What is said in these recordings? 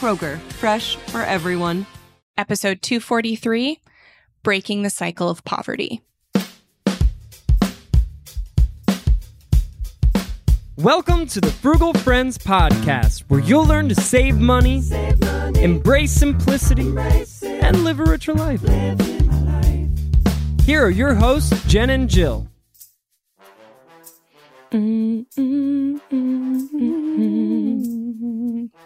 Kroger, fresh for everyone. Episode 243 Breaking the Cycle of Poverty. Welcome to the Frugal Friends Podcast, where you'll learn to save money, Save money, embrace simplicity, embrace and live a richer life. life. Here are your hosts, Jen and Jill.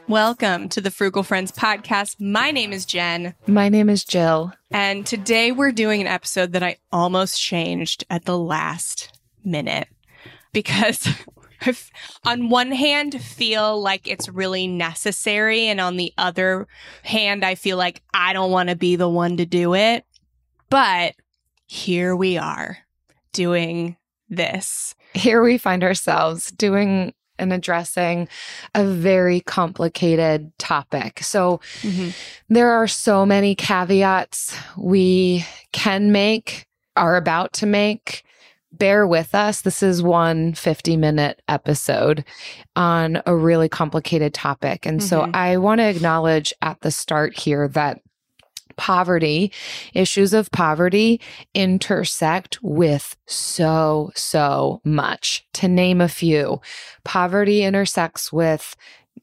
Welcome to the Frugal Friends Podcast. My name is Jen, My name is Jill. and today we're doing an episode that I almost changed at the last minute because I, on one hand, feel like it's really necessary, and on the other hand, I feel like I don't want to be the one to do it. But here we are doing this. Here we find ourselves doing and addressing a very complicated topic. So there are so many caveats we can make, are about to make. Bear with us. This is one 50 minute episode on a really complicated topic. And so Mhm. I want to acknowledge at the start here that poverty, issues of poverty intersect with so, so much. To name a few, poverty intersects with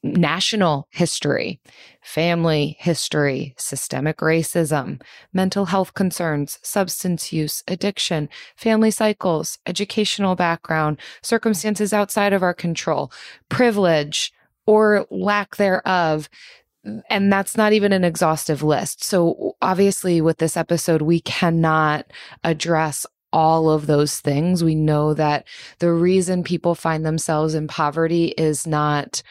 national history, family history, systemic racism, mental health concerns, substance use, addiction, family cycles, educational background, circumstances outside of our control, privilege or lack thereof. And that's not even an exhaustive list. So, obviously, with this episode, we cannot address all of those things. We know that the reason people find themselves in poverty is not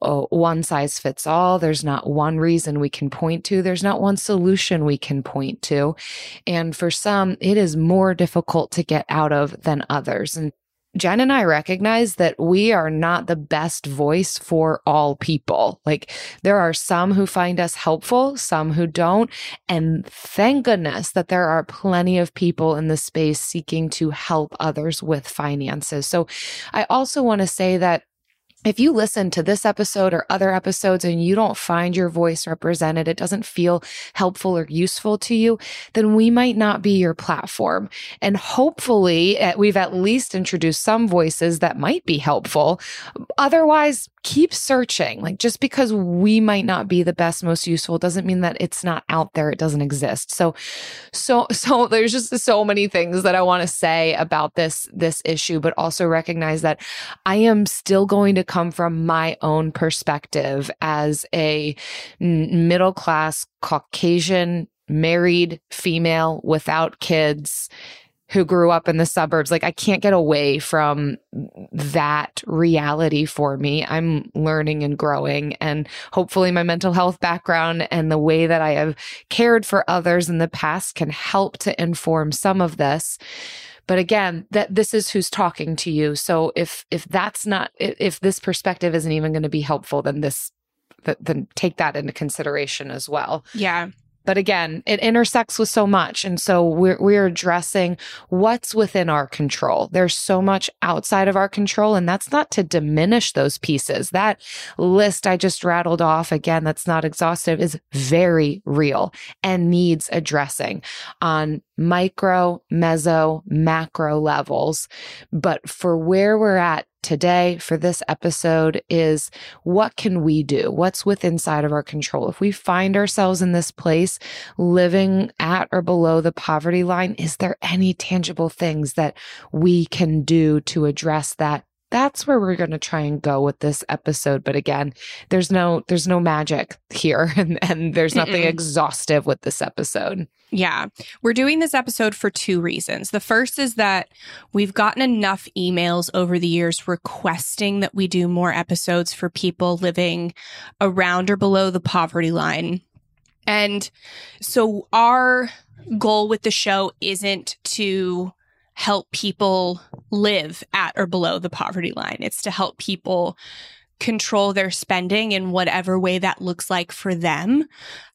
oh, one size fits all. There's not one reason we can point to. There's not one solution we can point to. And for some, it is more difficult to get out of than others. And Jen and I recognize that we are not the best voice for all people. Like there are some who find us helpful, some who don't. And thank goodness that there are plenty of people in the space seeking to help others with finances. So I also want to say that if you listen to this episode or other episodes and you don't find your voice represented, it doesn't feel helpful or useful to you, then we might not be your platform. And hopefully, we've at least introduced some voices that might be helpful. Otherwise, keep searching. Like just because we might not be the best, most useful doesn't mean that it's not out there. It doesn't exist. So, so, so there's just so many things that I want to say about this, this issue, but also recognize that I am still going to come from my own perspective as a middle class Caucasian married female without kids who grew up in the suburbs. Like I can't get away from that reality for me. I'm learning and growing and hopefully my mental health background and the way that I have cared for others in the past can help to inform some of this. But again, that this is who's talking to you. So if if that's not if, this perspective isn't even going to be helpful, then this th- then take that into consideration as well. Yeah. But again, it intersects with so much. And so we're, we're addressing what's within our control. There's so much outside of our control. And that's not to diminish those pieces. That list I just rattled off, again, that's not exhaustive, is very real and needs addressing on micro, meso, macro levels. But for where we're at today for this episode is what can we do? What's within inside of our control? If we find ourselves in this place living at or below the poverty line, is there any tangible things that we can do to address that that's where we're going to try and go with this episode but again there's no there's no magic here and, and there's nothing Mm-mm. exhaustive with this episode Yeah. We're doing this episode for two reasons. The first is that we've gotten enough emails over the years requesting that we do more episodes for people living around or below the poverty line. And so our goal with the show isn't to help people live at or below the poverty line. It's to help people control their spending in whatever way that looks like for them.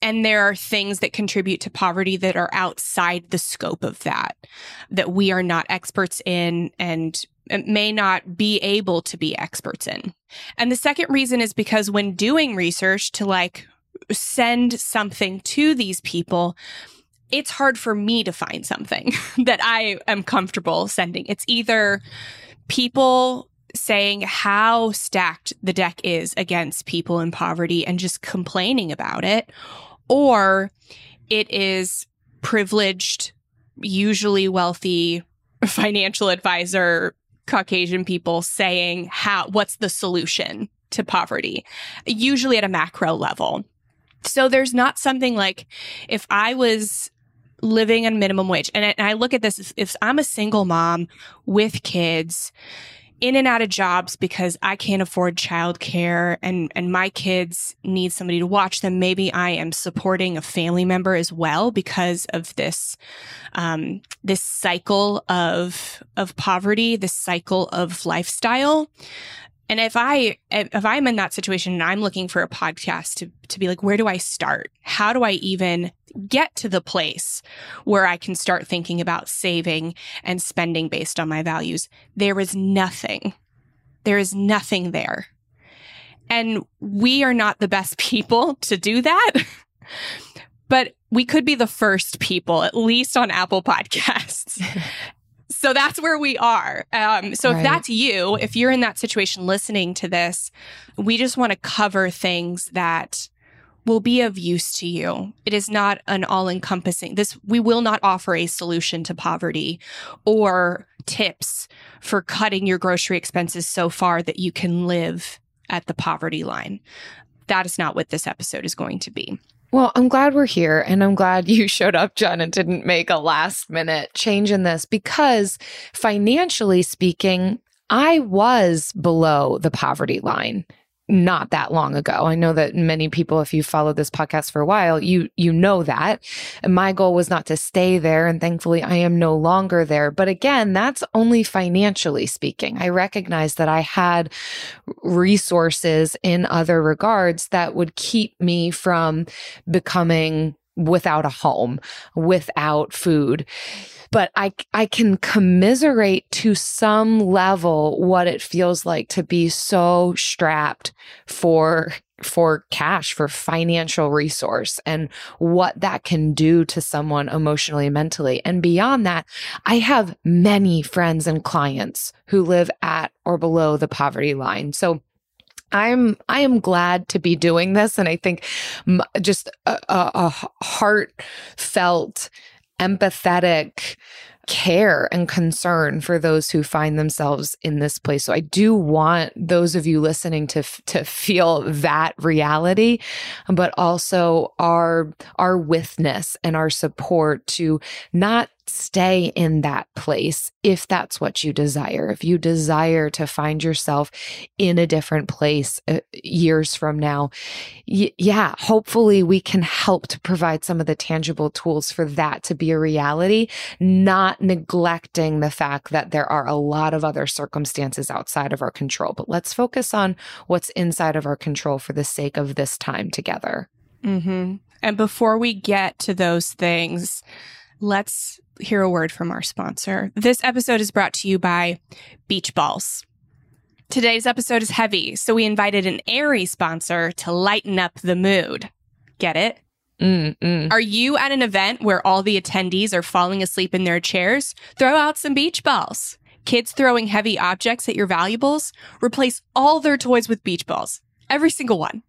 And there are things that contribute to poverty that are outside the scope of that, that we are not experts in and uh, may not be able to be experts in. And the second reason is because when doing research to like send something to these people, it's hard for me to find something that I am comfortable sending. It's either people saying how stacked the deck is against people in poverty and just complaining about it, or it is privileged, usually wealthy financial advisor, Caucasian people saying how, what's the solution to poverty, usually at a macro level. So there's not something like if I was living on minimum wage and I, and I look at this if, I'm a single mom with kids in and out of jobs because I can't afford childcare and and my kids need somebody to watch them. Maybe I am supporting a family member as well because of this um, this cycle of of poverty, this cycle of lifestyle. And if I if I'm in that situation and I'm looking for a podcast to to be like, where do I start? How do I even get to the place where I can start thinking about saving and spending based on my values? There is nothing. There is nothing there. And we are not the best people to do that. but we could be the first people, at least on Apple Podcasts. so that's where we are. Um, so Right. if that's you, if you're in that situation listening to this, we just want to cover things that will be of use to you. It is not an all encompassing, this, we will not offer a solution to poverty or tips for cutting your grocery expenses so far that you can live at the poverty line. That is not what this episode is going to be. Well, I'm glad we're here and I'm glad you showed up, Jen, and didn't make a last minute change in this because financially speaking, I was below the poverty line not that long ago. I know that many people, if you followed this podcast for a while, you you know that. And my goal was not to stay there. And thankfully I am no longer there. But again, that's only financially speaking. I recognize that I had resources in other regards that would keep me from becoming without a home, without food. But I, I can commiserate to some level what it feels like to be so strapped for for cash for financial resource and what that can do to someone emotionally and mentally. And beyond that i have many friends and clients who live at or below the poverty line. So I'm I am glad to be doing this, and I think just a, a, a heartfelt, empathetic care and concern for those who find themselves in this place. So I do want those of you listening to to feel that reality, but also our our witness and our support to not stay in that place if that's what you desire. If you desire to find yourself in a different place uh, years from now, y- yeah, hopefully we can help to provide some of the tangible tools for that to be a reality, not neglecting the fact that there are a lot of other circumstances outside of our control. But let's focus on what's inside of our control for the sake of this time together. Mm-hmm. And before we get to those things, let's hear a word from our sponsor. This episode is brought to you by Beach Balls. Today's episode is heavy, so we invited an airy sponsor to lighten up the mood. Get it? Mm, mm. Are you at an event where all the attendees are falling asleep in their chairs? Throw out some beach balls. Kids throwing heavy objects at your valuables? Replace all their toys with beach balls. Every single one.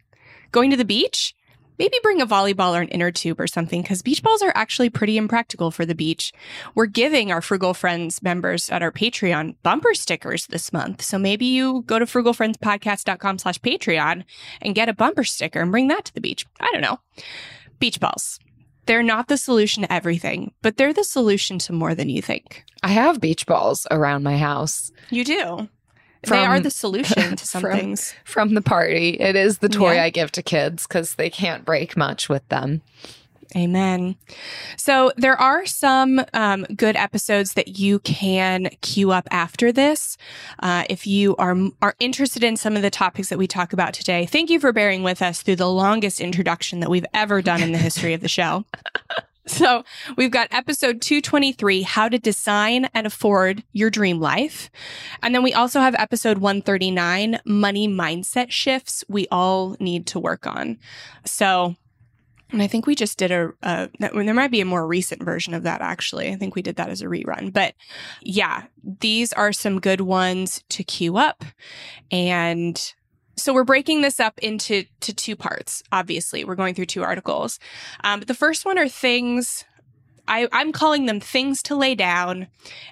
Going to the beach? Maybe bring a volleyball or an inner tube or something because beach balls are actually pretty impractical for the beach. We're giving our Frugal Friends members at our Patreon bumper stickers this month. So maybe you go to frugalfriendspodcast.com slash Patreon and get a bumper sticker and bring that to the beach. I don't know. Beach balls. They're not the solution to everything, but they're the solution to more than you think. I have beach balls around my house You do. They are the solution to some from- things. from the party. It is the toy Yeah. I give to kids because they can't break much with them. Amen. So there are some um, good episodes that you can queue up after this. Uh, if you are are interested in some of the topics that we talk about today, thank you for bearing with us through the longest introduction that we've ever done in the history of the show. So we've got episode 223, how to design and afford your dream life. And then we also have episode 139, money mindset shifts we all need to work on. So, and I think we just did a, a there might be a more recent version of that actually. I think we did that as a rerun. But yeah, these are some good ones to queue up. And so we're breaking this up into to two parts. Obviously, we're going through two articles. Um, but the first one are things I, I'm calling them things to lay down,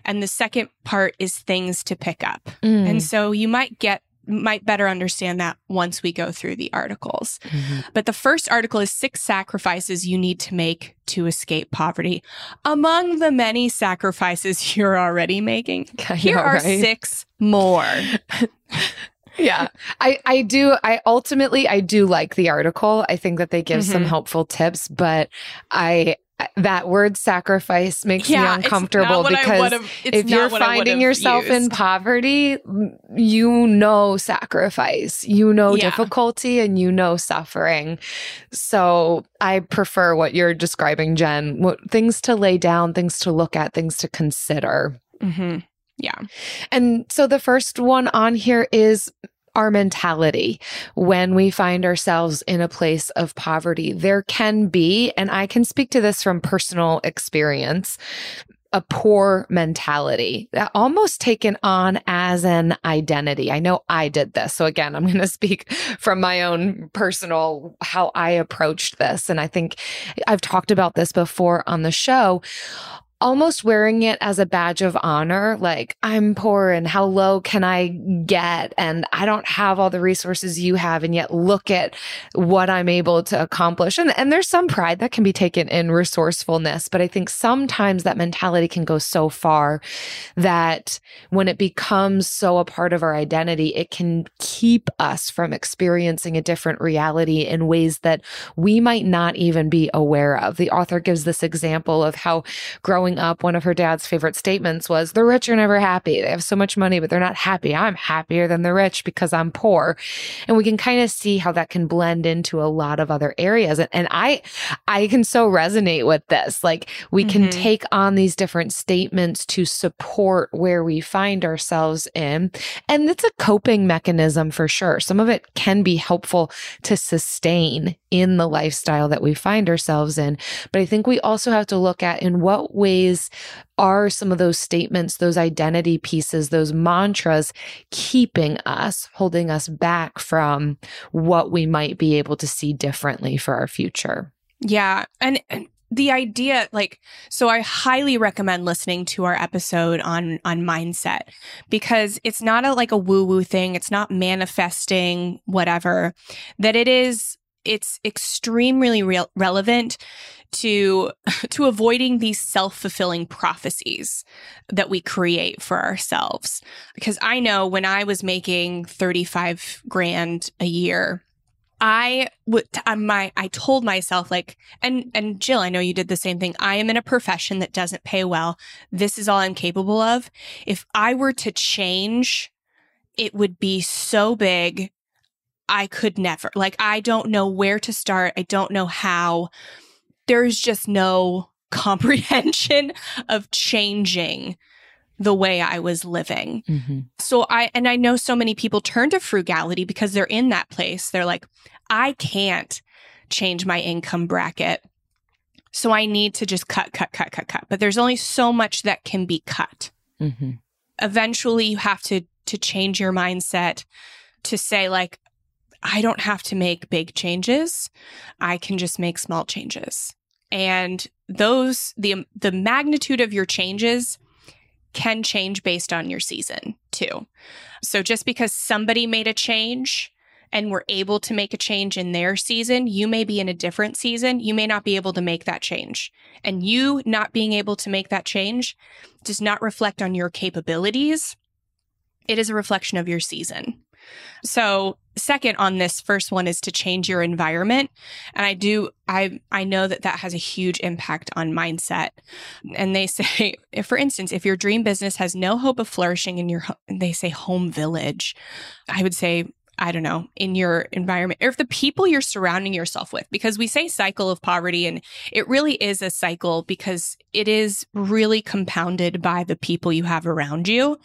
and the second part is things to pick up. Mm. And so you might get might better understand that once we go through the articles. Mhm. But the first article is six sacrifices you need to make to escape poverty. Among the many sacrifices you're already making, I here are right? six more. yeah. I i do i ultimately i do like the article. I think that they give some Mhm. helpful tips but i that word sacrifice makes me uncomfortable because if you're finding yourself in poverty you know sacrifice. You know Yeah. difficulty and you know suffering. So i prefer what you're describing jen what things to lay down things to look at things to consider. Hmm Yeah. and so the first one on here is our mentality when we find ourselves in a place of poverty. There can be, and I can speak to this from personal experience, a poor mentality that almost taken on as an identity. I know I did this. So again, I'm going to speak from my own personal how I approached this and I think I've talked about this before on the show almost wearing it as a badge of honor like i'm poor and how low can i get? And i don't have all the resources you have and yet look at what i'm able to accomplish. And, and there's some pride that can be taken in resourcefulness but i think sometimes that mentality can go so far that when it becomes so a part of our identity it can keep us from experiencing a different reality in ways that we might not even be aware of. The author gives this example of how growing up, one of her dad's favorite statements was, The rich are never happy. They have so much money, but they're not happy. I'm happier than the rich because I'm poor. And we can kind of see how that can blend into a lot of other areas. And, and I, I can so resonate with this. Like we can Mhm. take on these different statements to support where we find ourselves in. And it's a coping mechanism for sure. Some of it can be helpful to sustain in the lifestyle that we find ourselves in. But I think we also have to look at in what ways are some of those statements, those identity pieces, those mantras keeping us, holding us back from what we might be able to see differently for our future. Yeah. And, and the idea, like, so I highly recommend listening to our episode on, on mindset because it's not a, like a woo woo thing. It's not manifesting whatever that it is. It's extremely real, relevant to, to avoiding these self-fulfilling prophecies that we create for ourselves. Because I know when I was making 35 grand a year, I would my I told myself like and and Jill I know you did the same thing. I am in a profession that doesn't pay well. This is all I'm capable of. If I were to change it would be so big I could never like I don't know where to start. I don't know how there's just no comprehension of changing the way I was living so I, and I know so many people turn to frugality because they're in that place. They're like, I can't change my income bracket. So I need to just cut, cut, cut, cut, cut. But there's only so much that can be cut. Mhm. eventually you have to to change your mindset to say like I don't have to make big changes. I can just make small changes. And those the um, the magnitude of your changes can change based on your season too. So just because somebody made a change and were able to make a change in their season, you may be in a different season. You may not be able to make that change. And you not being able to make that change does not reflect on your capabilities. It is a reflection of your season. So, second on this first one is to change your environment, and I do I I know that that has a huge impact on mindset. And they say, if, for instance, if your dream business has no hope of flourishing in your they say home village, I would say I don't know, in your environment, or if the people you're surrounding yourself with, because we say cycle of poverty, and it really is a cycle because it is really compounded by the people you have around you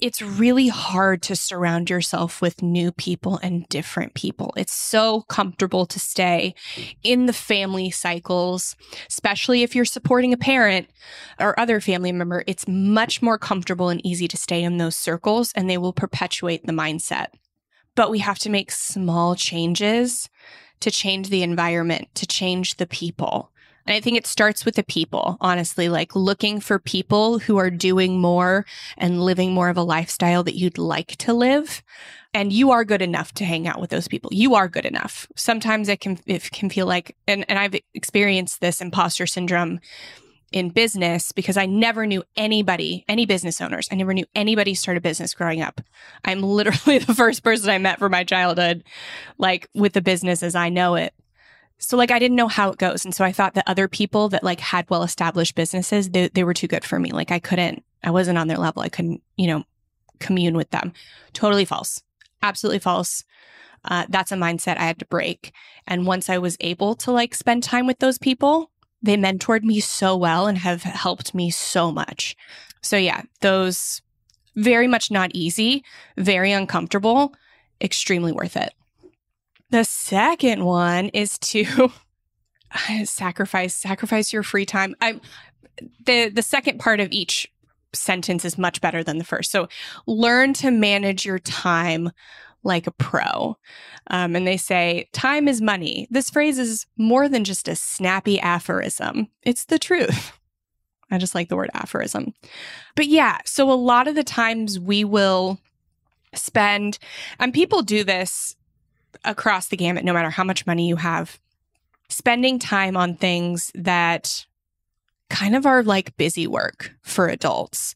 it's really hard to surround yourself with new people and different people. It's so comfortable to stay in the family cycles, especially if you're supporting a parent or other family member. It's much more comfortable and easy to stay in those circles and they will perpetuate the mindset. But we have to make small changes to change the environment, to change the people. And I think it starts with the people, honestly, like looking for people who are doing more and living more of a lifestyle that you'd like to live. And you are good enough to hang out with those people. You are good enough. Sometimes it can, it can feel like, and, and I've experienced this imposter syndrome in business because I never knew anybody, any business owners. I never knew anybody start a business growing up. I'm literally the first person I met from my childhood, like with the business as I know it. So like I didn't know how it goes. And so I thought that other people that like had well established businesses, they, they were too good for me. Like I couldn't, I wasn't on their level. I couldn't, you know, commune with them. Totally false. Absolutely false. Uh, that's a mindset I had to break. And once I was able to like spend time with those people, they mentored me so well and have helped me so much. So yeah, those very much not easy, very uncomfortable, extremely worth it. The second one is to sacrifice sacrifice your free time. I the the second part of each sentence is much better than the first. So learn to manage your time like a pro. Um, and they say, time is money. This phrase is more than just a snappy aphorism, it's the truth. I just like the word aphorism. But yeah, so a lot of the times we will spend, and people do this across the gamut, no matter how much money you have, spending time on things that kind of are like busy work for adults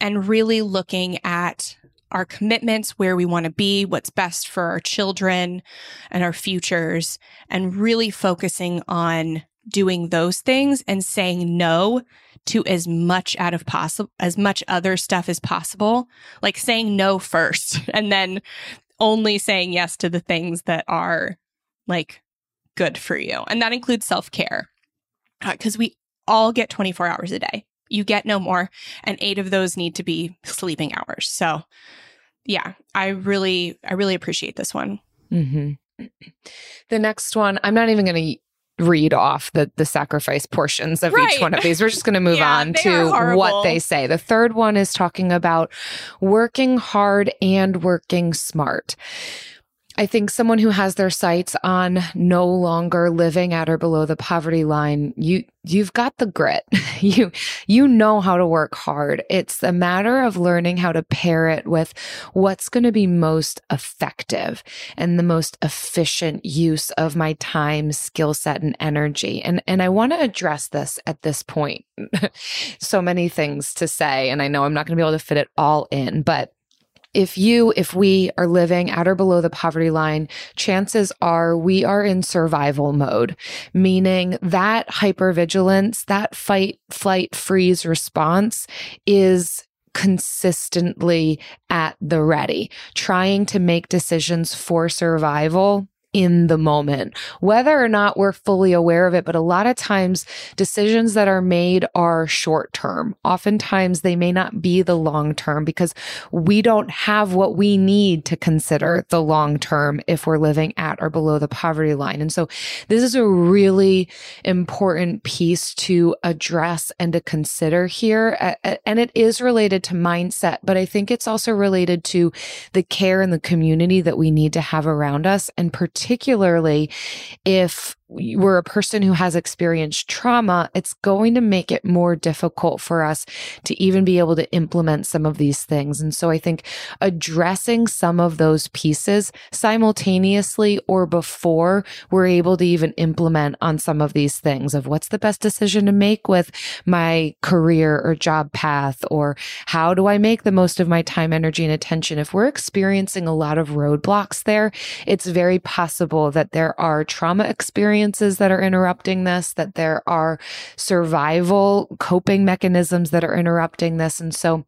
and really looking at our commitments, where we want to be, what's best for our children and our futures, and really focusing on doing those things and saying no to as much out of possible as much other stuff as possible. Like saying no first and then only saying yes to the things that are like good for you. And that includes self care because uh, we all get 24 hours a day. You get no more. And eight of those need to be sleeping hours. So, yeah, I really, I really appreciate this one. Mm-hmm. The next one, I'm not even going to read off the the sacrifice portions of right. each one of these. We're just going to move yeah, on to what they say. The third one is talking about working hard and working smart. I think someone who has their sights on no longer living at or below the poverty line, you you've got the grit. you you know how to work hard. It's a matter of learning how to pair it with what's going to be most effective and the most efficient use of my time, skill set and energy. And and I want to address this at this point. so many things to say and I know I'm not going to be able to fit it all in, but if you, if we are living at or below the poverty line, chances are we are in survival mode, meaning that hypervigilance, that fight, flight, freeze response is consistently at the ready, trying to make decisions for survival in the moment, whether or not we're fully aware of it. But a lot of times, decisions that are made are short term. Oftentimes, they may not be the long term because we don't have what we need to consider the long term if we're living at or below the poverty line. And so, this is a really important piece to address and to consider here. And it is related to mindset, but I think it's also related to the care and the community that we need to have around us. And particularly if we're a person who has experienced trauma, it's going to make it more difficult for us to even be able to implement some of these things. And so I think addressing some of those pieces simultaneously or before we're able to even implement on some of these things of what's the best decision to make with my career or job path, or how do I make the most of my time, energy, and attention? If we're experiencing a lot of roadblocks there, it's very possible that there are trauma experiences experiences that are interrupting this, that there are survival coping mechanisms that are interrupting this. And so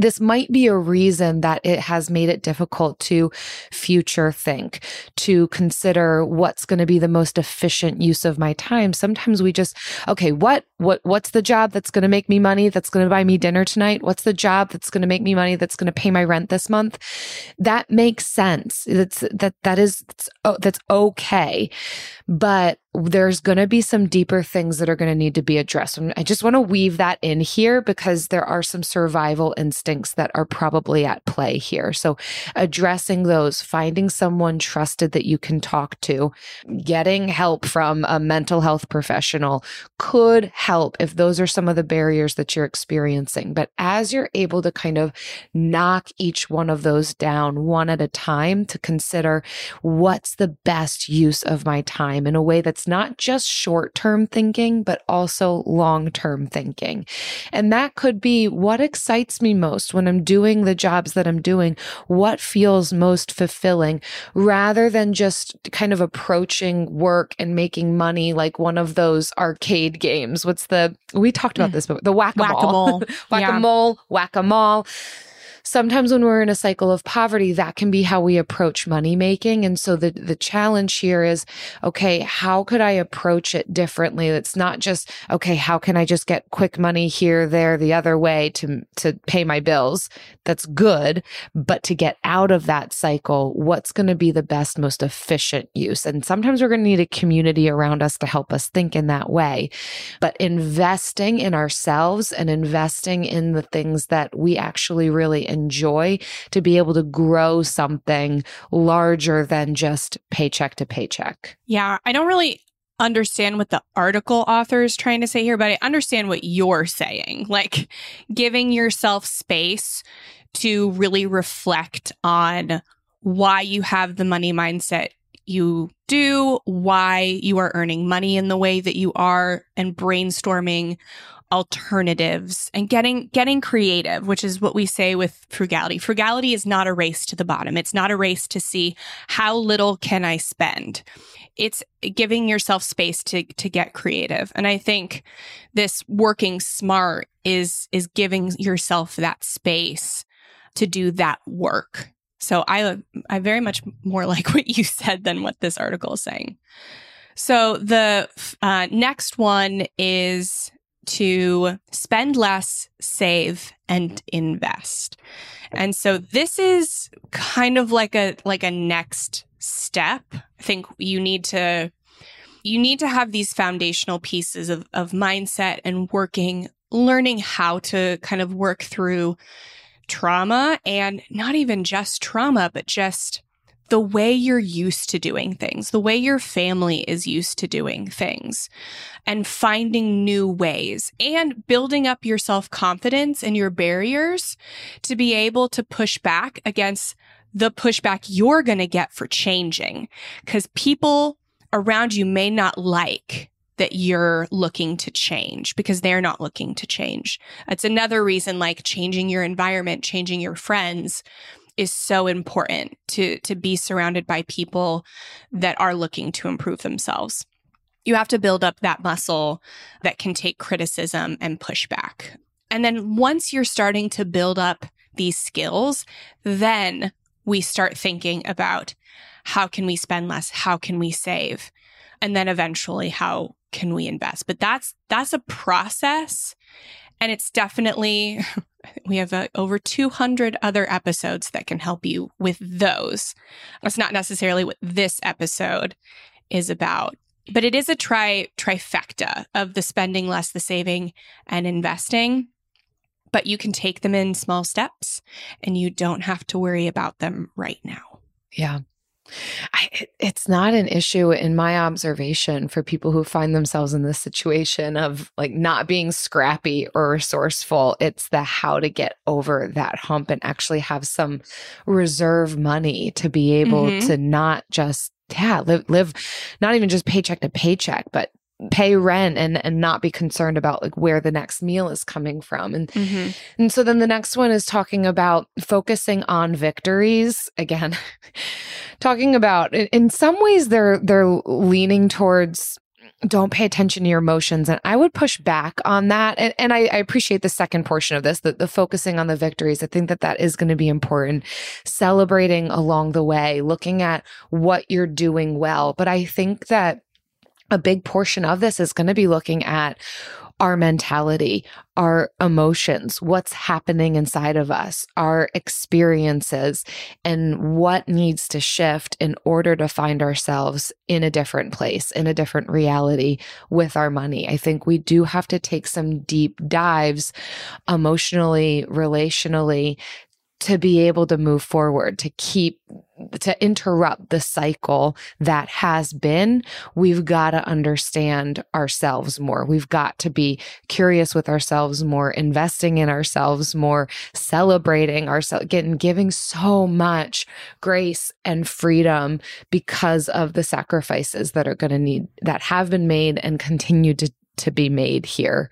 this might be a reason that it has made it difficult to future think, to consider what's going to be the most efficient use of my time. Sometimes we just, okay, what, what, what's the job that's going to make me money? That's going to buy me dinner tonight? What's the job that's going to make me money? That's going to pay my rent this month? That makes sense. That's, that, that is, that's, oh, that's okay. But there's going to be some deeper things that are going to need to be addressed. And I just want to weave that in here because there are some survival instincts that are probably at play here. So, addressing those, finding someone trusted that you can talk to, getting help from a mental health professional could help if those are some of the barriers that you're experiencing. But as you're able to kind of knock each one of those down one at a time to consider what's the best use of my time in a way that's it's not just short term thinking, but also long term thinking. And that could be what excites me most when I'm doing the jobs that I'm doing, what feels most fulfilling, rather than just kind of approaching work and making money like one of those arcade games. What's the, we talked about mm. this, but the whack a mole. Whack a mole, whack a mole sometimes when we're in a cycle of poverty, that can be how we approach money making. And so the, the challenge here is, okay, how could I approach it differently? It's not just, okay, how can I just get quick money here, there, the other way to, to pay my bills? That's good. But to get out of that cycle, what's going to be the best, most efficient use? And sometimes we're going to need a community around us to help us think in that way. But investing in ourselves and investing in the things that we actually really enjoy to be able to grow something larger than just paycheck to paycheck. Yeah, I don't really understand what the article author is trying to say here, but I understand what you're saying. Like giving yourself space to really reflect on why you have the money mindset you do, why you are earning money in the way that you are, and brainstorming alternatives and getting getting creative which is what we say with frugality. Frugality is not a race to the bottom. It's not a race to see how little can i spend. It's giving yourself space to to get creative. And i think this working smart is is giving yourself that space to do that work. So i i very much more like what you said than what this article is saying. So the uh, next one is to spend less, save, and invest. And so this is kind of like a like a next step. I think you need to you need to have these foundational pieces of, of mindset and working, learning how to kind of work through trauma and not even just trauma, but just the way you're used to doing things, the way your family is used to doing things, and finding new ways and building up your self confidence and your barriers to be able to push back against the pushback you're going to get for changing. Because people around you may not like that you're looking to change because they're not looking to change. It's another reason like changing your environment, changing your friends is so important to to be surrounded by people that are looking to improve themselves. You have to build up that muscle that can take criticism and pushback. And then once you're starting to build up these skills, then we start thinking about how can we spend less? How can we save? And then eventually, how can we invest? But that's that's a process, and it's definitely we have uh, over 200 other episodes that can help you with those. That's not necessarily what this episode is about, but it is a tri trifecta of the spending less, the saving, and investing. But you can take them in small steps, and you don't have to worry about them right now. Yeah. I, it's not an issue in my observation for people who find themselves in this situation of like not being scrappy or resourceful. It's the how to get over that hump and actually have some reserve money to be able Mhm. to not just, yeah, live, live not even just paycheck to paycheck, but pay rent and and not be concerned about like where the next meal is coming from and mm-hmm. and so then the next one is talking about focusing on victories. Again, talking about in, in some ways they're they're leaning towards don't pay attention to your emotions. And I would push back on that. And, and I, I appreciate the second portion of this, the, the focusing on the victories. I think that that is going to be important. Celebrating along the way, looking at what you're doing well. But I think that a big portion of this is going to be looking at our mentality, our emotions, what's happening inside of us, our experiences, and what needs to shift in order to find ourselves in a different place, in a different reality with our money. I think we do have to take some deep dives emotionally, relationally, to be able to move forward, to keep, to interrupt the cycle that has been, we've got to understand ourselves more. We've got to be curious with ourselves more, investing in ourselves more, celebrating ourselves, getting, giving so much grace and freedom because of the sacrifices that are going to need, that have been made and continue to to be made here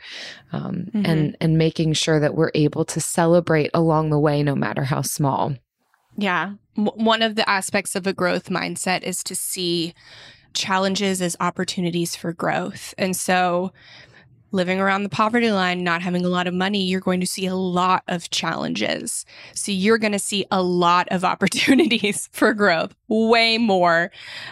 um, Mhm. and and making sure that we're able to celebrate along the way no matter how small Yeah. One of the aspects of a growth mindset is to see challenges as opportunities for growth. And so, living around the poverty line, not having a lot of money, you're going to see a lot of challenges. So, you're going to see a lot of opportunities for growth, way more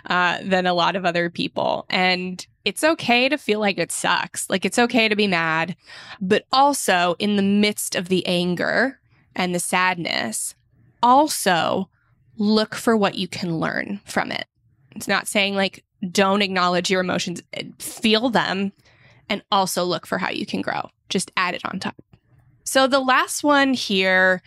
uh, than a lot of other people. And it's okay to feel like it sucks. Like, it's okay to be mad. But also, in the midst of the anger and the sadness, also look for what you can learn from it. It's not saying like don't acknowledge your emotions, feel them, and also look for how you can grow. Just add it on top. So the last one here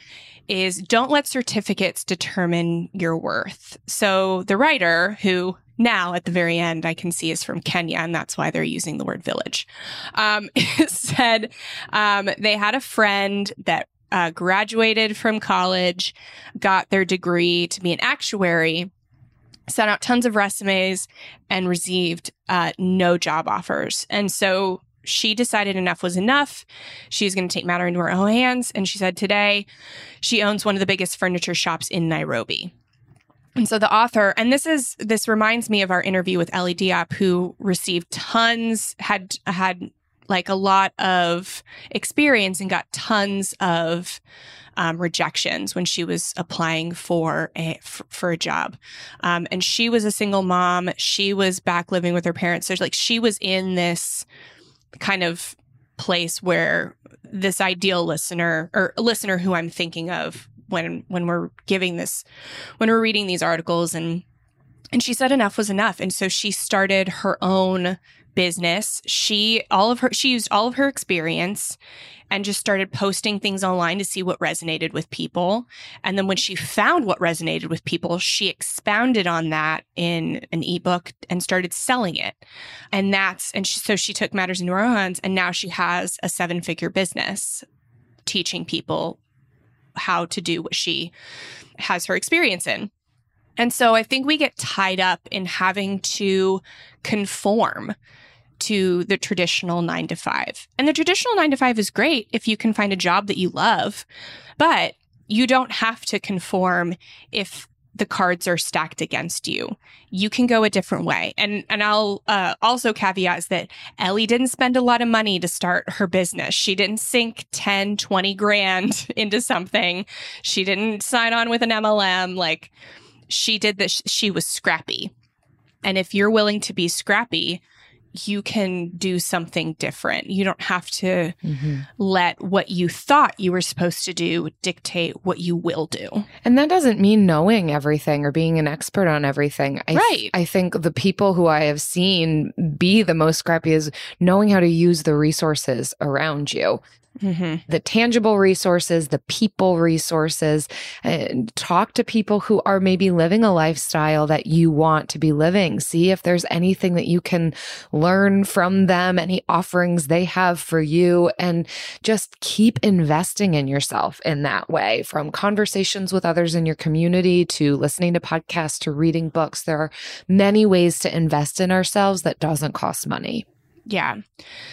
is don't let certificates determine your worth. So the writer who now at the very end I can see is from Kenya, and that's why they're using the word village, um, said um, they had a friend that uh, graduated from college, got their degree to be an actuary, sent out tons of resumes, and received uh, no job offers. And so she decided enough was enough. She's going to take matter into her own hands. And she said today she owns one of the biggest furniture shops in Nairobi. And so the author, and this is this reminds me of our interview with Ellie Diop, who received tons, had had like a lot of experience and got tons of um, rejections when she was applying for a for a job. Um, and she was a single mom. She was back living with her parents. So like she was in this kind of place where this ideal listener or listener who I'm thinking of when when we're giving this when we're reading these articles and and she said enough was enough and so she started her own business she all of her she used all of her experience and just started posting things online to see what resonated with people. And then when she found what resonated with people she expounded on that in an ebook and started selling it. And that's and she, so she took matters into her own hands and now she has a seven figure business teaching people how to do what she has her experience in. And so I think we get tied up in having to conform to the traditional nine to five. And the traditional nine to five is great if you can find a job that you love, but you don't have to conform if the cards are stacked against you. You can go a different way. And and I'll uh, also caveat that Ellie didn't spend a lot of money to start her business. She didn't sink 10, 20 grand into something. She didn't sign on with an MLM like she did that. She was scrappy. And if you're willing to be scrappy, you can do something different. You don't have to Mm-hmm. let what you thought you were supposed to do dictate what you will do. And that doesn't mean knowing everything or being an expert on everything. I, Right. I think the people who I have seen be the most scrappy is knowing how to use the resources around you. Mm-hmm. the tangible resources, the people resources, and talk to people who are maybe living a lifestyle that you want to be living. See if there's anything that you can learn from them, any offerings they have for you, and just keep investing in yourself in that way from conversations with others in your community to listening to podcasts to reading books. There are many ways to invest in ourselves that doesn't cost money. Yeah.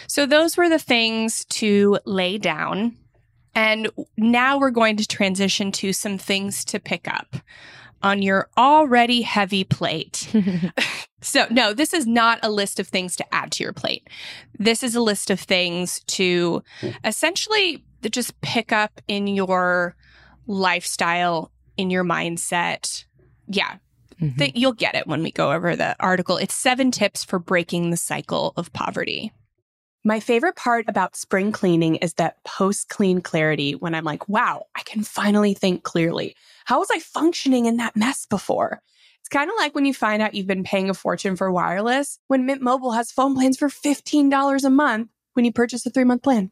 So those were the things to lay down. And now we're going to transition to some things to pick up on your already heavy plate. so, no, this is not a list of things to add to your plate. This is a list of things to essentially just pick up in your lifestyle, in your mindset. Yeah, Mhm. that you'll get it when we go over the article. It's seven tips for breaking the cycle of poverty. My favorite part about spring cleaning is that post clean clarity when I'm like, wow, I can finally think clearly. How was I functioning in that mess before? It's kind of like when you find out you've been paying a fortune for wireless when Mint Mobile has phone plans for $15 a month when you purchase a three month plan.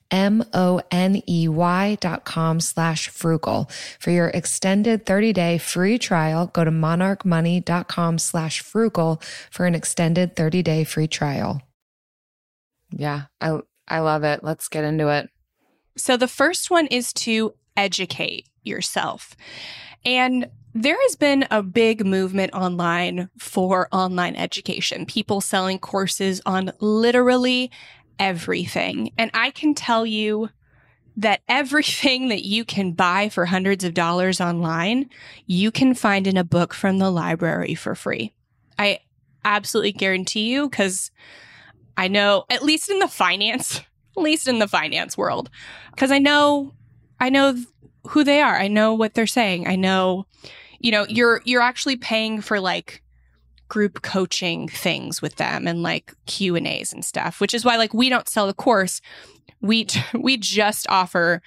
M-O-N-E-Y dot com slash frugal. For your extended 30-day free trial, go to monarchmoney.com slash frugal for an extended 30-day free trial. Yeah, I, I love it. Let's get into it. So the first one is to educate yourself. And there has been a big movement online for online education, people selling courses on literally everything. And I can tell you that everything that you can buy for hundreds of dollars online, you can find in a book from the library for free. I absolutely guarantee you because I know, at least in the finance, at least in the finance world, because I know, I know who they are. I know what they're saying. I know, you know, you're you're actually paying for like group coaching things with them and like Q and A's and stuff, which is why like we don't sell the course. We we just offer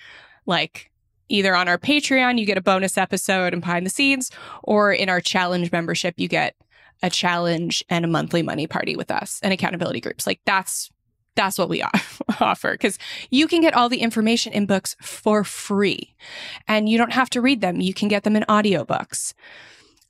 like either on our Patreon you get a bonus episode and behind the scenes, or in our challenge membership you get a challenge and a monthly money party with us and accountability groups. Like that's that's what we offer because you can get all the information in books for free and you don't have to read them. You can get them in audiobooks.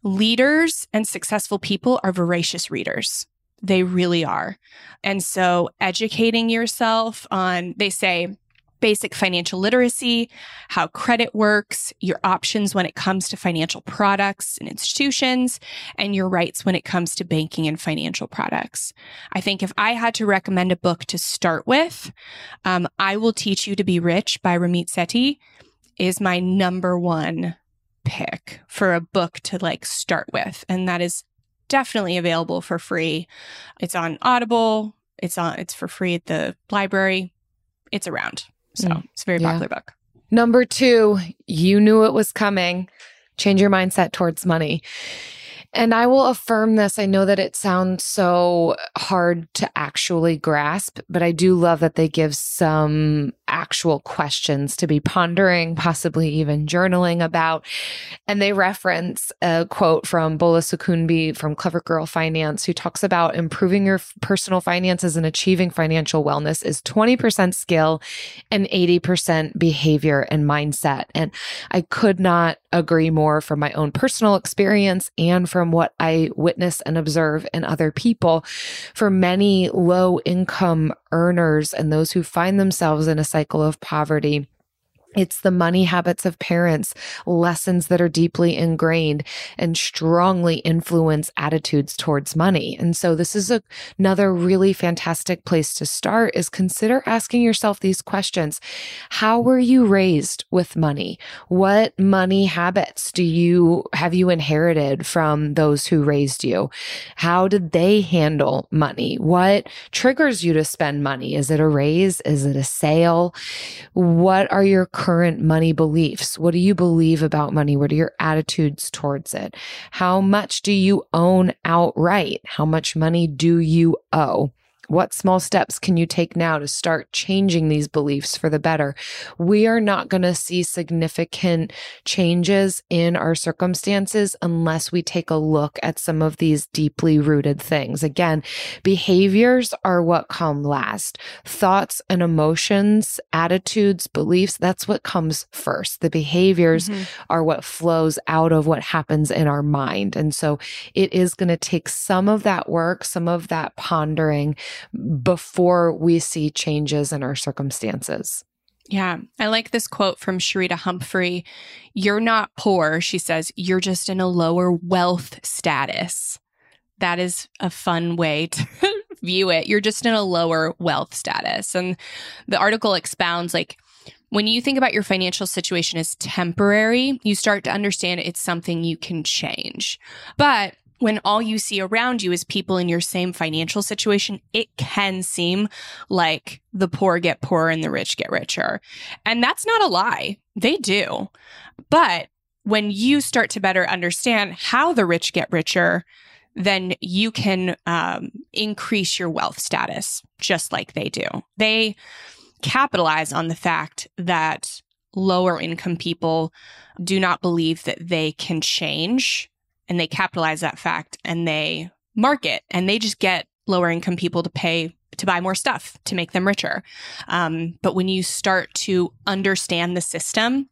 Leaders and successful people are voracious readers. They really are. And so educating yourself on, they say, basic financial literacy, how credit works, your options when it comes to financial products and institutions, and your rights when it comes to banking and financial products. I think if I had to recommend a book to start with, um, I Will Teach You to Be Rich by Ramit Sethi is my number one pick for a book to like start with. And that is definitely available for free. It's on Audible. It's on, it's for free at the library. It's around. So Mm. it's a very Yeah. popular book. Number two, you knew it was coming. Change your mindset towards money. And I will affirm this. I know that it sounds so hard to actually grasp, but I do love that they give some actual questions to be pondering, possibly even journaling about. And they reference a quote from Bola Sokunbi from Clever Girl Finance, who talks about improving your personal finances and achieving financial wellness is 20% skill and 80% behavior and mindset. And I could not agree more from my own personal experience and from what I witness and observe in other people. For many low income earners and those who find themselves in a cycle of poverty, it's the money habits of parents, lessons that are deeply ingrained and strongly influence attitudes towards money. And so this is a, another really fantastic place to start is consider asking yourself these questions. How were you raised with money? What money habits do you have you inherited from those who raised you? How did they handle money? What triggers you to spend money? Is it a raise? Is it a sale? What are your current money beliefs? What do you believe about money? What are your attitudes towards it? How much do you own outright? How much money do you owe? What small steps can you take now to start changing these beliefs for the better? We are not going to see significant changes in our circumstances unless we take a look at some of these deeply rooted things. Again, behaviors are what come last. Thoughts and emotions, attitudes, beliefs, that's what comes first. The behaviors mm-hmm. are what flows out of what happens in our mind. And so it is going to take some of that work, some of that pondering before we see changes in our circumstances. Yeah. I like this quote from Sharita Humphrey. You're not poor, she says, you're just in a lower wealth status. That is a fun way to view it. You're just in a lower wealth status. And the article expounds like, when you think about your financial situation as temporary, you start to understand it's something you can change. But when all you see around you is people in your same financial situation, it can seem like the poor get poorer and the rich get richer. And that's not a lie. They do. But when you start to better understand how the rich get richer, then you can um, increase your wealth status just like they do. They capitalize on the fact that lower income people do not believe that they can change and they capitalize that fact and they market and they just get lower income people to pay to buy more stuff to make them richer. Um, but when you start to understand the system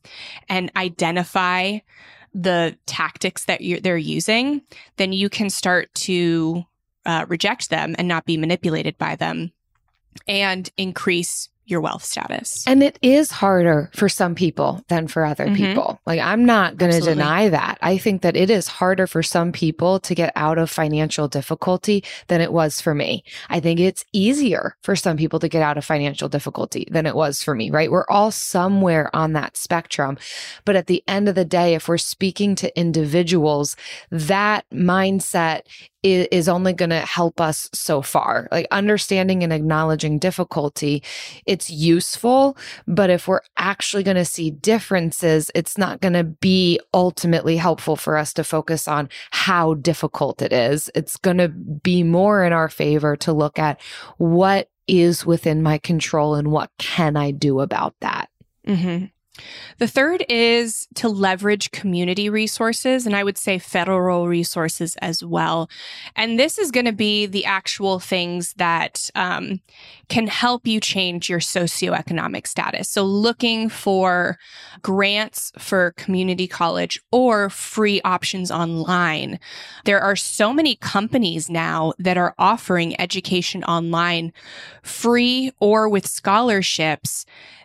and identify the tactics that they're using, then you can start to uh, reject them and not be manipulated by them and increase your wealth status. And it is harder for some people than for other Mhm. people. Like, I'm not going to deny that. I think that it is harder for some people to get out of financial difficulty than it was for me. I think it's easier for some people to get out of financial difficulty than it was for me, right? We're all somewhere on that spectrum. But at the end of the day, if we're speaking to individuals, that mindset is only going to help us so far. Like understanding and acknowledging difficulty, it's useful. But if we're actually going to see differences, it's not going to be ultimately helpful for us to focus on how difficult it is. It's going to be more in our favor to look at what is within my control and what can I do about that. hmm The third is to leverage community resources, and I would say federal resources as well. And this is going to be the actual things that um, can help you change your socioeconomic status. So, looking for grants for community college or free options online. There are so many companies now that are offering education online free or with scholarships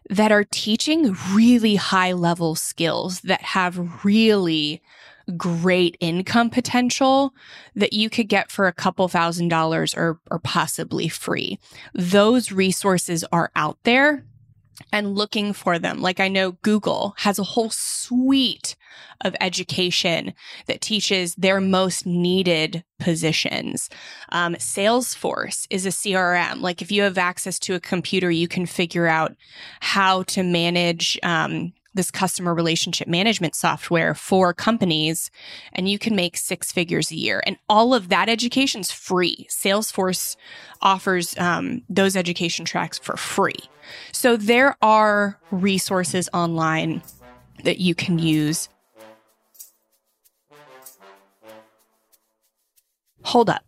that are teaching really high level skills that have really great income potential that you could get for a couple thousand dollars or, or possibly free. Those resources are out there and looking for them. Like I know Google has a whole suite of education that teaches their most needed positions. Um, Salesforce is a CRM. Like if you have access to a computer, you can figure out how to manage um, this customer relationship management software for companies and you can make six figures a year and all of that education is free salesforce offers um, those education tracks for free so there are resources online that you can use hold up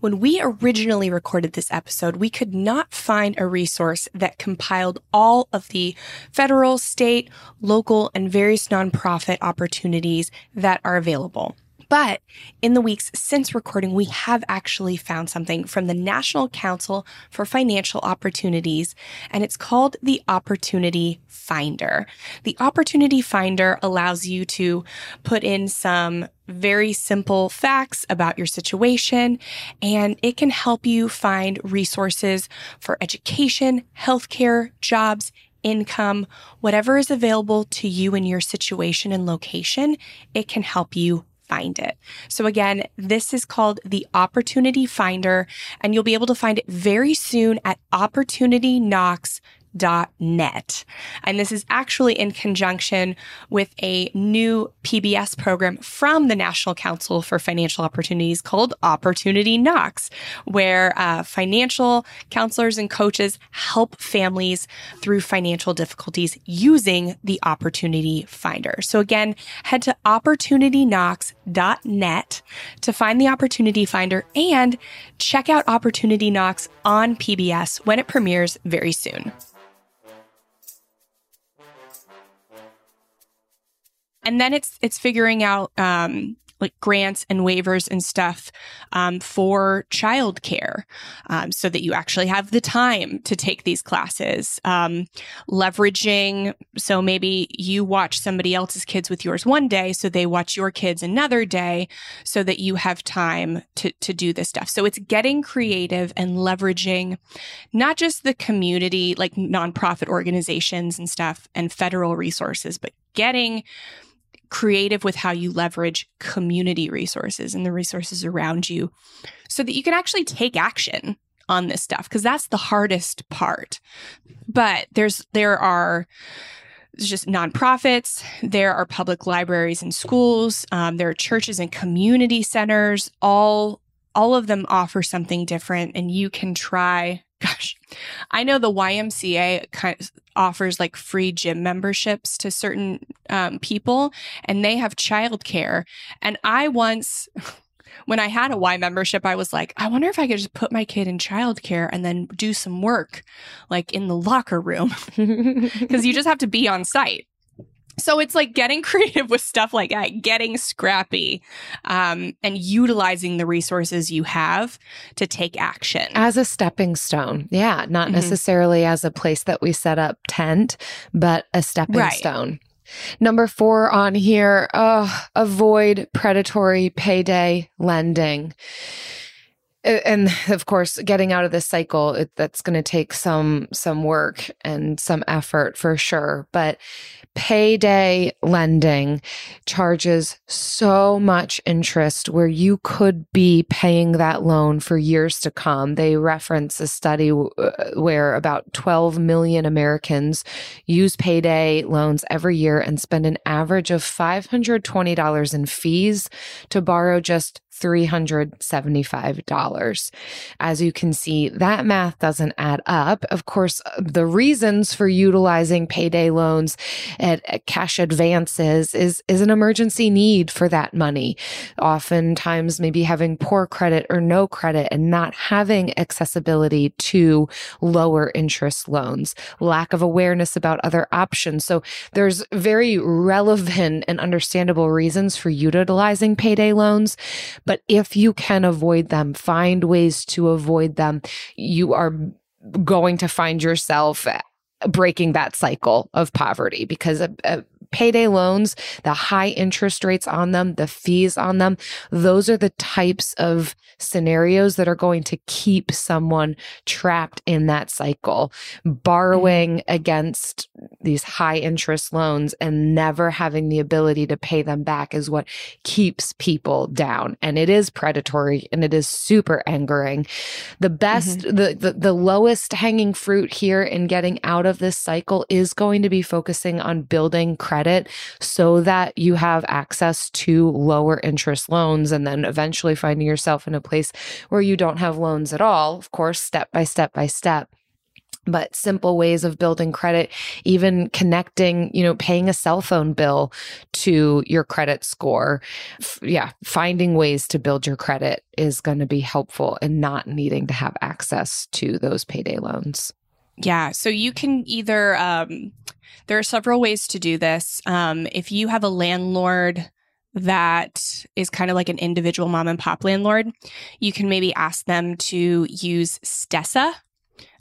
when we originally recorded this episode, we could not find a resource that compiled all of the federal, state, local, and various nonprofit opportunities that are available. But in the weeks since recording, we have actually found something from the National Council for Financial Opportunities, and it's called the Opportunity Finder. The Opportunity Finder allows you to put in some very simple facts about your situation, and it can help you find resources for education, healthcare, jobs, income, whatever is available to you in your situation and location, it can help you find it. So again, this is called the Opportunity Finder, and you'll be able to find it very soon at Opportunity Knocks net. And this is actually in conjunction with a new PBS program from the National Council for Financial Opportunities called Opportunity Knocks, where uh, financial counselors and coaches help families through financial difficulties using the Opportunity Finder. So again, head to opportunityknocks.net to find the Opportunity Finder and check out Opportunity Knocks on PBS when it premieres very soon. And then it's it's figuring out um, like grants and waivers and stuff um, for childcare um, so that you actually have the time to take these classes. Um, leveraging, so maybe you watch somebody else's kids with yours one day, so they watch your kids another day so that you have time to, to do this stuff. So it's getting creative and leveraging not just the community, like nonprofit organizations and stuff and federal resources, but getting creative with how you leverage community resources and the resources around you so that you can actually take action on this stuff because that's the hardest part. But there's there are just nonprofits, there are public libraries and schools, um, there are churches and community centers. All all of them offer something different, and you can try gosh, I know the YMCA kind of offers like free gym memberships to certain um, people, and they have childcare. And I once, when I had a Y membership, I was like, I wonder if I could just put my kid in childcare and then do some work, like in the locker room, because you just have to be on site. So it's like getting creative with stuff like that, getting scrappy, um, and utilizing the resources you have to take action as a stepping stone. Yeah, not mm-hmm. necessarily as a place that we set up tent, but a stepping right. stone. Number four on here, oh, avoid predatory payday lending and of course getting out of this cycle it, that's going to take some some work and some effort for sure but payday lending charges so much interest where you could be paying that loan for years to come. They reference a study uh, where about 12 million Americans use payday loans every year and spend an average of $520 in fees to borrow just $375. As you can see, that math doesn't add up. Of course, uh, the reasons for utilizing payday loans at, at, cash advances is, is an emergency need for that money. Oftentimes, maybe having poor credit or no credit and not having accessibility to lower interest loans, lack of awareness about other options. So there's very relevant and understandable reasons for utilizing payday loans but if you can avoid them, find ways to avoid them, you are going to find yourself breaking that cycle of poverty because a, a payday loans, the high interest rates on them, the fees on them, those are the types of scenarios that are going to keep someone trapped in that cycle. Borrowing mm-hmm. against these high interest loans and never having the ability to pay them back is what keeps people down. And it is predatory and it is super angering. The best, mm-hmm. the, the, the lowest hanging fruit here in getting out of this cycle is going to be focusing on building credit so that you have access to lower interest loans and then eventually finding yourself in a place where you don't have loans at all, of course, step by step by step. But simple ways of building credit even connecting you know paying a cell phone bill to your credit score F- yeah finding ways to build your credit is going to be helpful in not needing to have access to those payday loans Yeah. So you can either, um, there are several ways to do this. Um, if you have a landlord that is kind of like an individual mom and pop landlord, you can maybe ask them to use Stessa.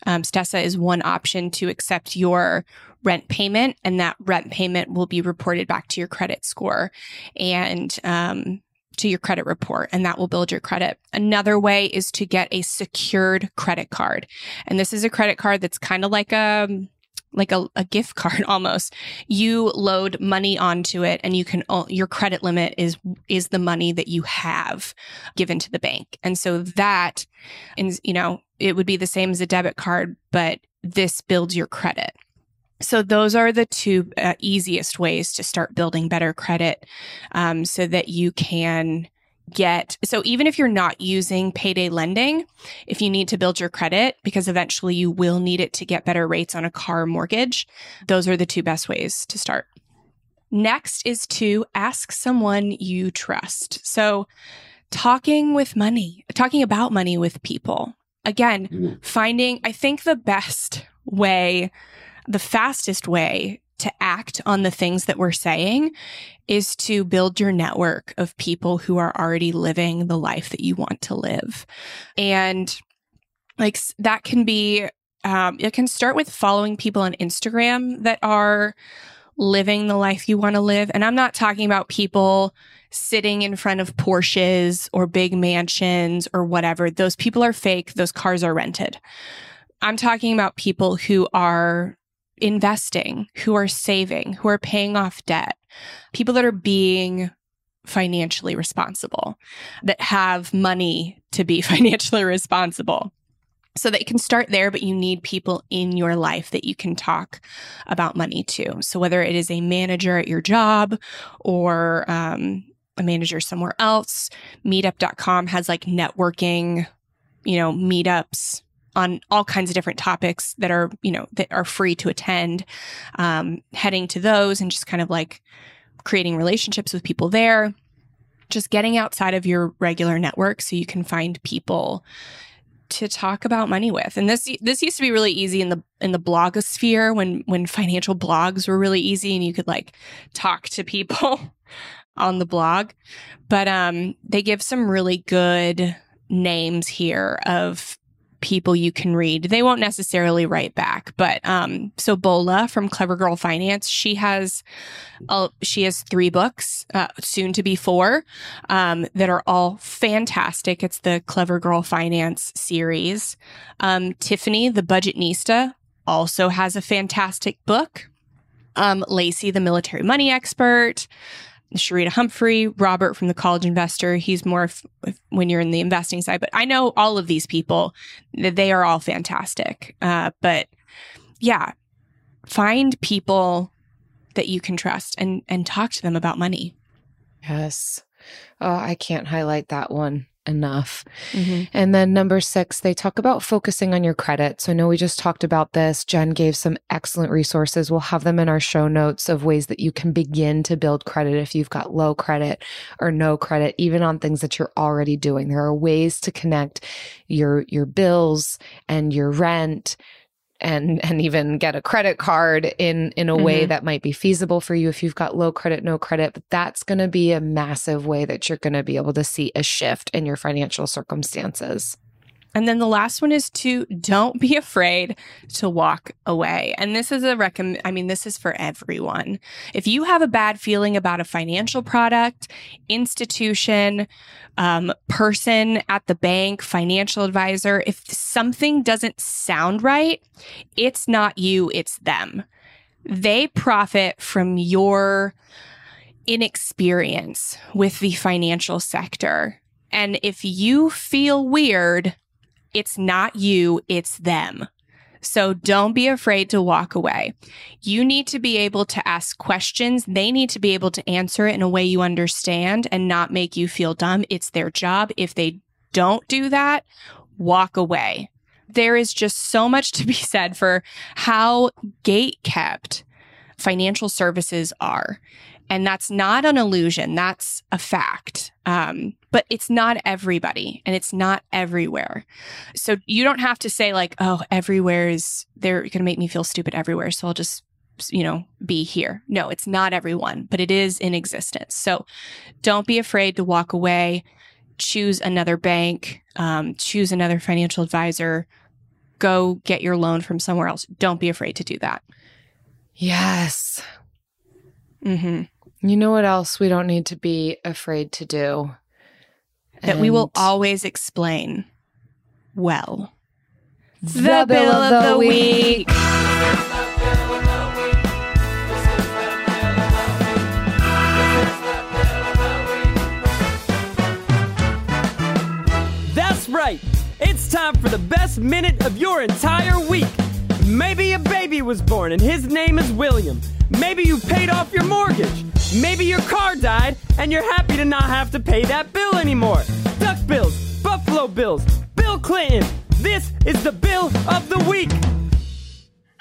Um, Stessa is one option to accept your rent payment, and that rent payment will be reported back to your credit score and um, to your credit report, and that will build your credit. Another way is to get a secured credit card, and this is a credit card that's kind of like a like a, a gift card almost. You load money onto it, and you can your credit limit is is the money that you have given to the bank, and so that, is you know, it would be the same as a debit card, but this builds your credit. So those are the two uh, easiest ways to start building better credit, um, so that you can get. So even if you're not using payday lending, if you need to build your credit, because eventually you will need it to get better rates on a car mortgage, those are the two best ways to start. Next is to ask someone you trust. So talking with money, talking about money with people. Again, finding, I think the best way, the fastest way to act on the things that we're saying is to build your network of people who are already living the life that you want to live. And like that can be, um, it can start with following people on Instagram that are living the life you want to live. And I'm not talking about people sitting in front of Porsches or big mansions or whatever. Those people are fake. Those cars are rented. I'm talking about people who are investing, who are saving, who are paying off debt, people that are being financially responsible, that have money to be financially responsible. So that you can start there, but you need people in your life that you can talk about money to. So whether it is a manager at your job or um, a manager somewhere else, meetup.com has like networking, you know, meetups on all kinds of different topics that are, you know, that are free to attend. Um, heading to those and just kind of like creating relationships with people there. Just getting outside of your regular network so you can find people to talk about money with. And this this used to be really easy in the in the blogosphere when when financial blogs were really easy and you could like talk to people on the blog. But um they give some really good names here of people you can read. They won't necessarily write back, but um so Bola from Clever Girl Finance, she has uh, she has 3 books, uh, soon to be 4, um that are all fantastic. It's the Clever Girl Finance series. Um Tiffany, the Budgetnista, also has a fantastic book. Um Lacey, the military money expert, Sharita Humphrey, Robert from the College Investor. He's more f- when you're in the investing side, but I know all of these people. They are all fantastic. Uh, but yeah, find people that you can trust and and talk to them about money. yes oh i can't highlight that one enough mm-hmm. And then number six, they talk about focusing on your credit. So I know we just talked about this. Jen gave some excellent resources. We'll have them in our show notes of ways that you can begin to build credit if you've got low credit or no credit, even on things that you're already doing. There are ways to connect your your bills and your rent and and even get a credit card in in a way Mhm. that might be feasible for you if you've got low credit no credit but that's going to be a massive way that you're going to be able to see a shift in your financial circumstances And then the last one is to don't be afraid to walk away. And this is a recommend, I mean, this is for everyone. If you have a bad feeling about a financial product, institution, um, person at the bank, financial advisor, if something doesn't sound right, it's not you, it's them. They profit from your inexperience with the financial sector. And if you feel weird, it's not you, it's them. So don't be afraid to walk away. You need to be able to ask questions. They need to be able to answer it in a way you understand and not make you feel dumb. It's their job. If they don't do that, walk away. There is just so much to be said for how gate kept financial services are. And that's not an illusion. That's a fact. Um, but it's not everybody and it's not everywhere. So you don't have to say like, oh, everywhere is, they're going to make me feel stupid everywhere. So I'll just, you know, be here. No, it's not everyone, but it is in existence. So don't be afraid to walk away, choose another bank, um, choose another financial advisor, go get your loan from somewhere else. Don't be afraid to do that. Yes. hmm You know what else we don't need to be afraid to do? That we will always explain well. The bill of the week. That's right. It's time for the best minute of your entire week. Maybe a baby was born and his name is William. Maybe you paid off your mortgage. Maybe your car died and you're happy to not have to pay that bill anymore. Duck bills, Buffalo Bills, Bill Clinton. This is the bill of the week.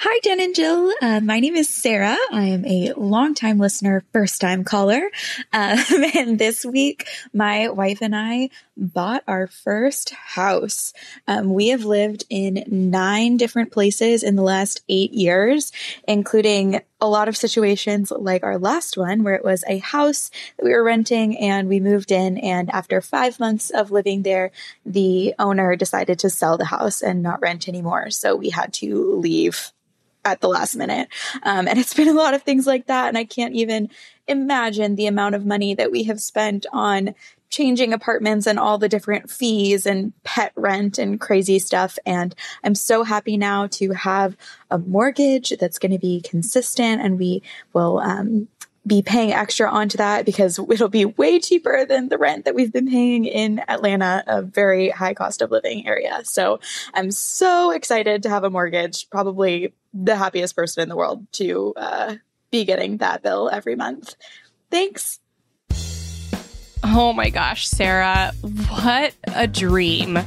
Hi, Jen and Jill. Uh, my name is Sarah. I am a longtime listener, first time caller. Um, and this week, my wife and I bought our first house. Um, we have lived in nine different places in the last eight years, including a lot of situations like our last one, where it was a house that we were renting and we moved in. And after five months of living there, the owner decided to sell the house and not rent anymore. So we had to leave at the last minute. Um, and it's been a lot of things like that. And I can't even imagine the amount of money that we have spent on changing apartments and all the different fees and pet rent and crazy stuff. And I'm so happy now to have a mortgage that's going to be consistent and we will, um, be paying extra onto that because it'll be way cheaper than the rent that we've been paying in Atlanta, a very high cost of living area. So I'm so excited to have a mortgage, probably the happiest person in the world to uh, be getting that bill every month. Thanks. Oh my gosh, Sarah, what a dream.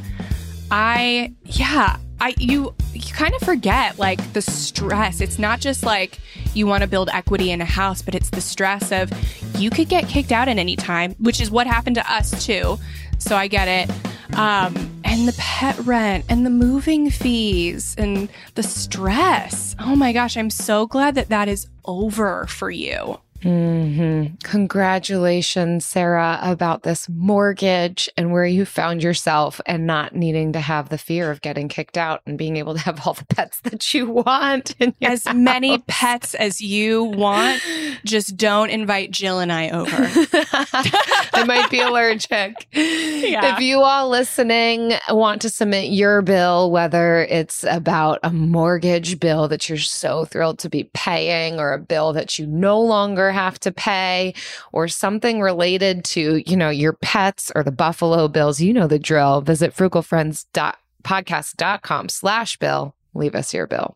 I yeah, I you you kind of forget like the stress. It's not just like you want to build equity in a house, but it's the stress of you could get kicked out at any time, which is what happened to us too. So I get it. Um, and the pet rent and the moving fees and the stress. Oh my gosh, I'm so glad that that is over for you. Hmm Congratulations, Sarah, about this mortgage and where you found yourself and not needing to have the fear of getting kicked out and being able to have all the pets that you want. As many pets as you want, just don't invite Jill and I over. I might be allergic. If you all listening want to submit your bill, whether it's about a mortgage bill that you're so thrilled to be paying or a bill that you no longer have to pay or something related to, you know, your pets or the Buffalo Bills, you know the drill. Visit frugalfriends.podcast.com slash bill. Leave us your bill.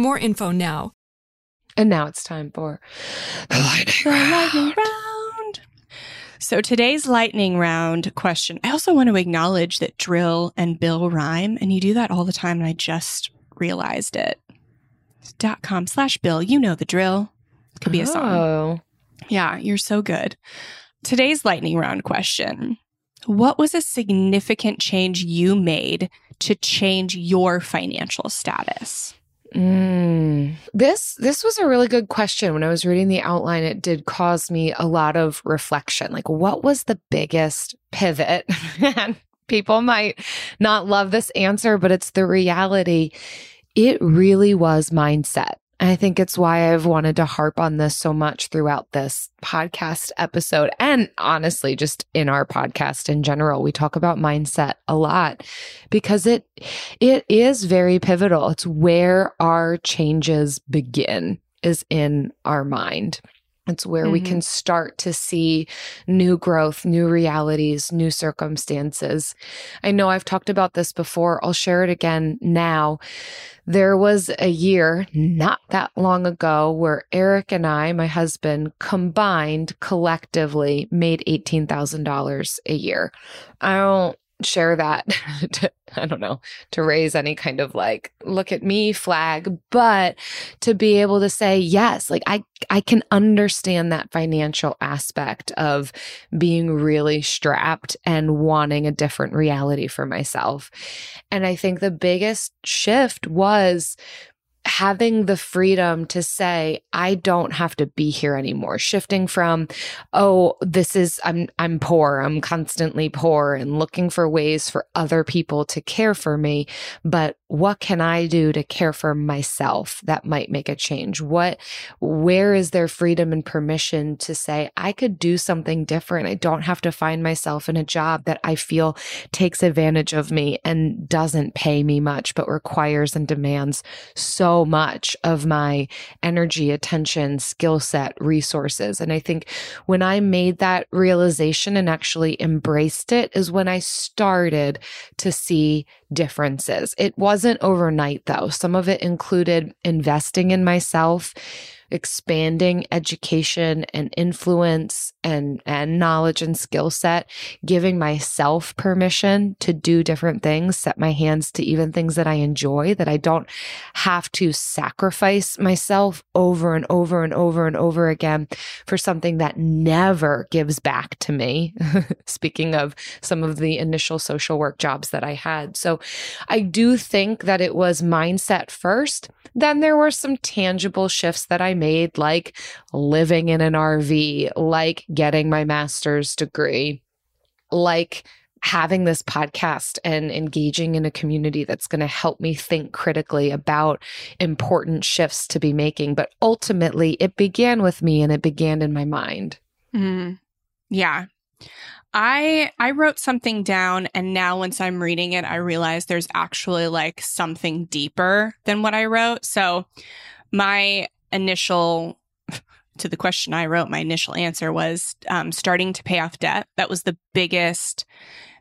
more info now. And now it's time for the lightning round. round. So today's lightning round question. I also want to acknowledge that drill and bill rhyme, and you do that all the time, and I just realized it. Dot com slash bill. You know the drill. Could be a song. Oh. Yeah, you're so good. Today's lightning round question. What was a significant change you made to change your financial status? Mm. This this was a really good question. When I was reading the outline, it did cause me a lot of reflection. Like, what was the biggest pivot? and people might not love this answer, but it's the reality. It really was mindset. I think it's why I've wanted to harp on this so much throughout this podcast episode. And honestly, just in our podcast in general, we talk about mindset a lot because it, it is very pivotal. It's where our changes begin is in our mind. It's where we Mhm. can start to see new growth, new realities, new circumstances. I know I've talked about this before. I'll share it again now. There was a year not that long ago where Eric and I, my husband, combined collectively made $18,000 a year. I don't share that to, I don't know, to raise any kind of like, look at me flag, but to be able to say, yes, like I, I can understand that financial aspect of being really strapped and wanting a different reality for myself. And I think the biggest shift was having the freedom to say I don't have to be here anymore. Shifting from oh this is I'm I'm poor I'm constantly poor and looking for ways for other people to care for me but what can I do to care for myself that might make a change? What where is there freedom and permission to say I could do something different. I don't have to find myself in a job that I feel takes advantage of me and doesn't pay me much but requires and demands so much of my energy, attention, skill set, resources. And I think when I made that realization and actually embraced it is when I started to see differences. It wasn't overnight though. Some of it included investing in myself, expanding education and influence and and knowledge and skill set giving myself permission to do different things set my hands to even things that I enjoy that I don't have to sacrifice myself over and over and over and over again for something that never gives back to me. Speaking of some of the initial social work jobs that I had. So I do think that it was mindset first. Then there were some tangible shifts that I made, like living in an RV, like getting my master's degree, like having this podcast and engaging in a community that's going to help me think critically about important shifts to be making. But ultimately, it began with me and it began in my mind. Mm, yeah. I I wrote something down and now once I'm reading it I realize there's actually like something deeper than what I wrote. So my initial to the question I wrote, my initial answer was um, starting to pay off debt. That was the biggest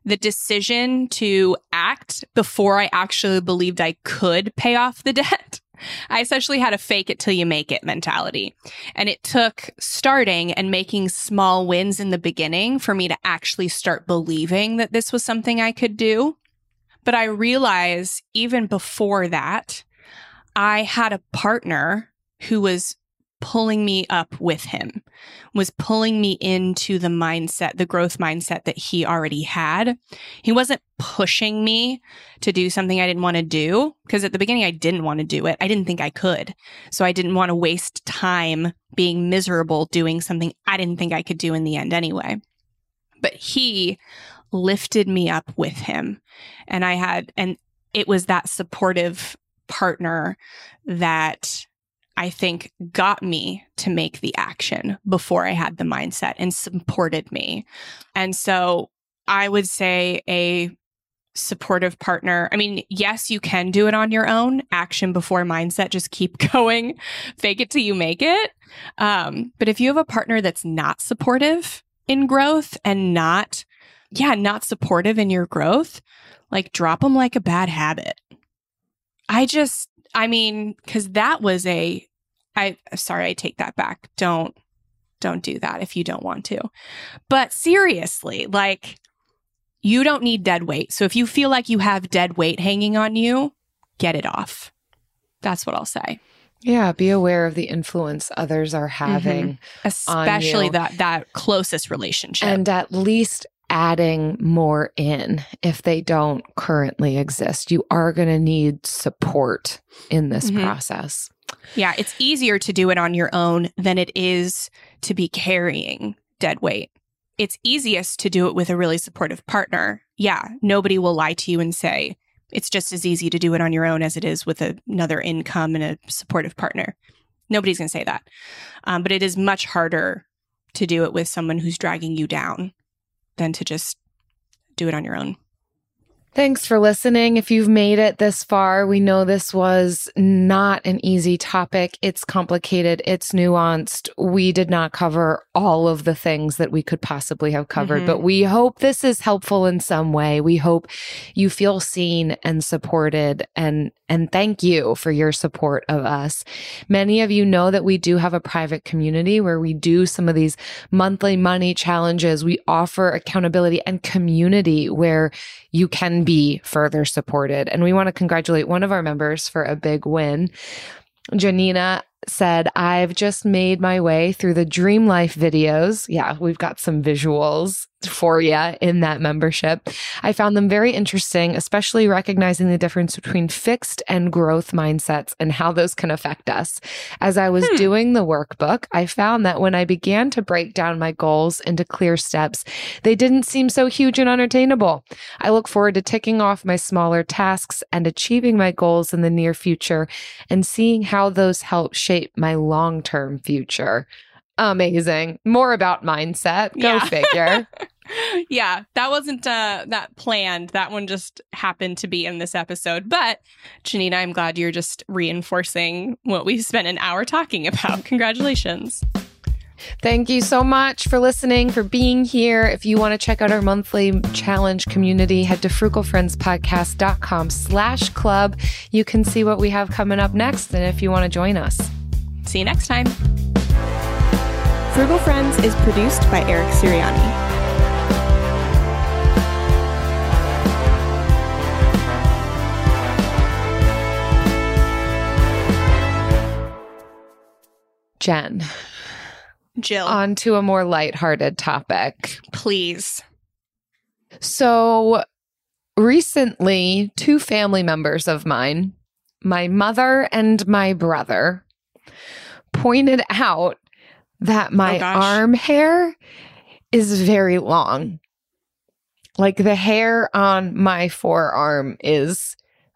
the decision to act before I actually believed I could pay off the debt I essentially had a fake it till you make it mentality. And it took starting and making small wins in the beginning for me to actually start believing that this was something I could do. But I realized even before that, I had a partner who was pulling me up with him, was pulling me into the mindset, the growth mindset that he already had. He wasn't pushing me to do something I didn't want to do because at the beginning I didn't want to do it. I didn't think I could. So I didn't want to waste time being miserable doing something I didn't think I could do in the end anyway. But he lifted me up with him. And I had, and it was that supportive partner that I think got me to make the action before I had the mindset and supported me. And so I would say a supportive partner. I mean, yes, you can do it on your own. Action before mindset. Just keep going. Fake it till you make it. Um, but if you have a partner that's not supportive in growth and not, yeah, not supportive in your growth, like drop them like a bad habit. I just, I mean, cause that was a, I, sorry, I take that back. Don't, don't do that if you don't want to. But seriously, like, you don't need dead weight. So if you feel like you have dead weight hanging on you, get it off. That's what I'll say. Yeah, be aware of the influence others are having, Especially you. that that closest relationship. and at least adding more in if they don't currently exist. You are going to need support in this Mhm. process. Yeah, it's easier to do it on your own than it is to be carrying dead weight. It's easiest to do it with a really supportive partner. Yeah, nobody will lie to you and say it's just as easy to do it on your own as it is with a- another income and a supportive partner. Nobody's going to say that. Um, but it is much harder to do it with someone who's dragging you down than to just do it on your own. Thanks for listening. If you've made it this far, we know this was not an easy topic. It's complicated, it's nuanced. We did not cover all of the things that we could possibly have covered, Mhm. but we hope this is helpful in some way. We hope you feel seen and supported and and thank you for your support of us. Many of you know that we do have a private community where we do some of these monthly money challenges. We offer accountability and community where you can be further supported. And we want to congratulate one of our members for a big win. Janina said, I've just made my way through the Dream Life videos. Yeah, we've got some visuals for you in that membership. I found them very interesting, especially recognizing the difference between fixed and growth mindsets and how those can affect us. As I was Hmm. doing the workbook, I found that when I began to break down my goals into clear steps, they didn't seem so huge and unattainable. I look forward to ticking off my smaller tasks and achieving my goals in the near future and seeing how those help shape my long term future. Amazing. More about mindset. Go Yeah. figure. yeah, that wasn't uh, that planned. That one just happened to be in this episode. But Janina, I'm glad you're just reinforcing what we spent an hour talking about. Congratulations. Thank you so much for listening, for being here. If you want to check out our monthly challenge community, head to frugalfriendspodcast.com slash club. You can see what we have coming up next and if you want to join us. See you next time. Frugal Friends is produced by Eric Sirianni. Jen, Jill, on to a more lighthearted topic. please. So recently, two family members of mine, my mother and my brother, pointed out that my Oh, arm hair is very long. Like the hair on my forearm is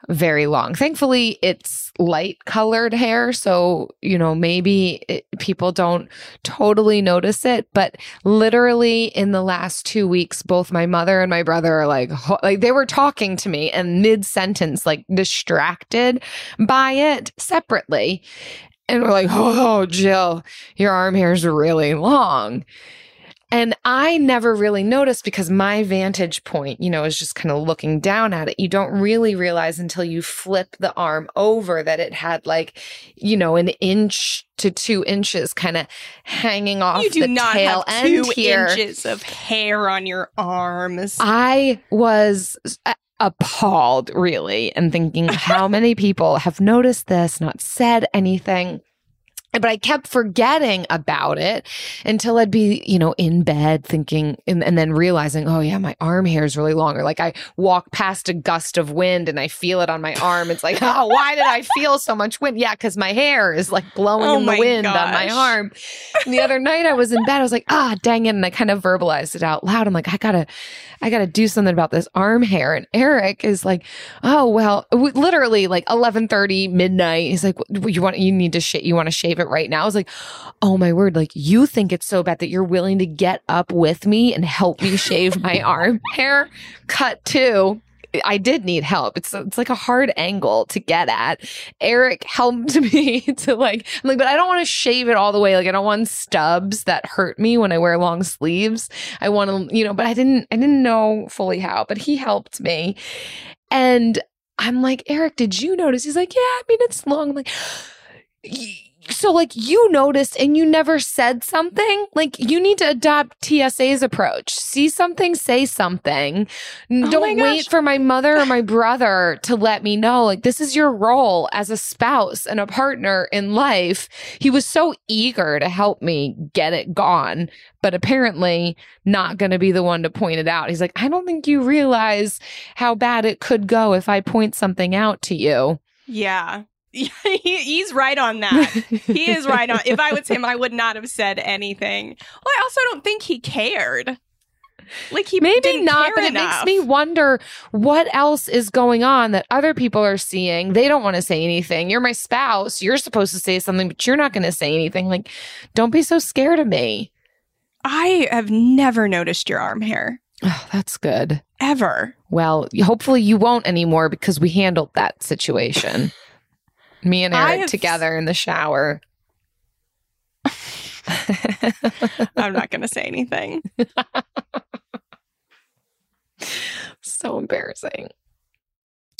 very long. Thankfully, it's light colored hair. So, you know, maybe it, people don't totally notice it, but literally in the last two weeks, both my mother and my brother are like, ho- like they were talking to me and mid sentence, like distracted by it separately. And we're like, oh, Jill, your arm hair is really long. And I never really noticed because my vantage point, you know, is just kind of looking down at it. You don't really realize until you flip the arm over that it had like, you know, an inch to two inches kind of hanging off You do the not tail have end two here. inches of hair on your arms. I was appalled, really, and thinking how many people have noticed this, not said anything. But I kept forgetting about it until I'd be, you know, in bed thinking, and, and then realizing, oh, yeah, my arm hair is really long. Or like I walk past a gust of wind and I feel it on my arm. It's like, oh, why did I feel so much wind? Yeah, because my hair is like blowing Oh in the wind on my arm. And the other night I was in bed, I was like, ah, dang it. And I kind of verbalized it out loud. I'm like, I gotta, I gotta do something about this arm hair. And Eric is like, oh, well, literally like 1130 midnight. He's like, you want, you need to shave, you want to shave it right now. I was like, oh my word. Like you think it's so bad that you're willing to get up with me and help me shave my arm hair cut too. I did need help. It's it's like a hard angle to get at. Eric helped me to like I'm like, but I don't want to shave it all the way. Like I don't want stubs that hurt me when I wear long sleeves. I want to, you know, but I didn't I didn't know fully how, but he helped me. And I'm like, Eric, did you notice? He's like, Yeah, I mean it's long. I'm like "Y- so like you noticed and you never said something? Like you need to adopt tsa's approach. See something say something. Oh don't wait for my mother or my brother to let me know. Like this is your role as a spouse and a partner in life. He was so eager to help me get it gone but apparently not going to be the one to point it out. He's like i don't think you realize how bad it could go if i point something out to you. Yeah. He- He's right on that. he is right on. If I was him, I would not have said anything. Well, I also don't think he cared. Like he Maybe not, but it makes me wonder what else is going on that other people are seeing. They don't want to say anything. You're my spouse. You're supposed to say something, but you're not going to say anything. Like, don't be so scared of me. I have never noticed your arm hair Oh, that's good. ever. Well, hopefully you won't anymore because we handled that situation. Me and Eric have- together in the shower. I'm not going to say anything. so embarrassing.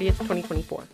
30th, 2024.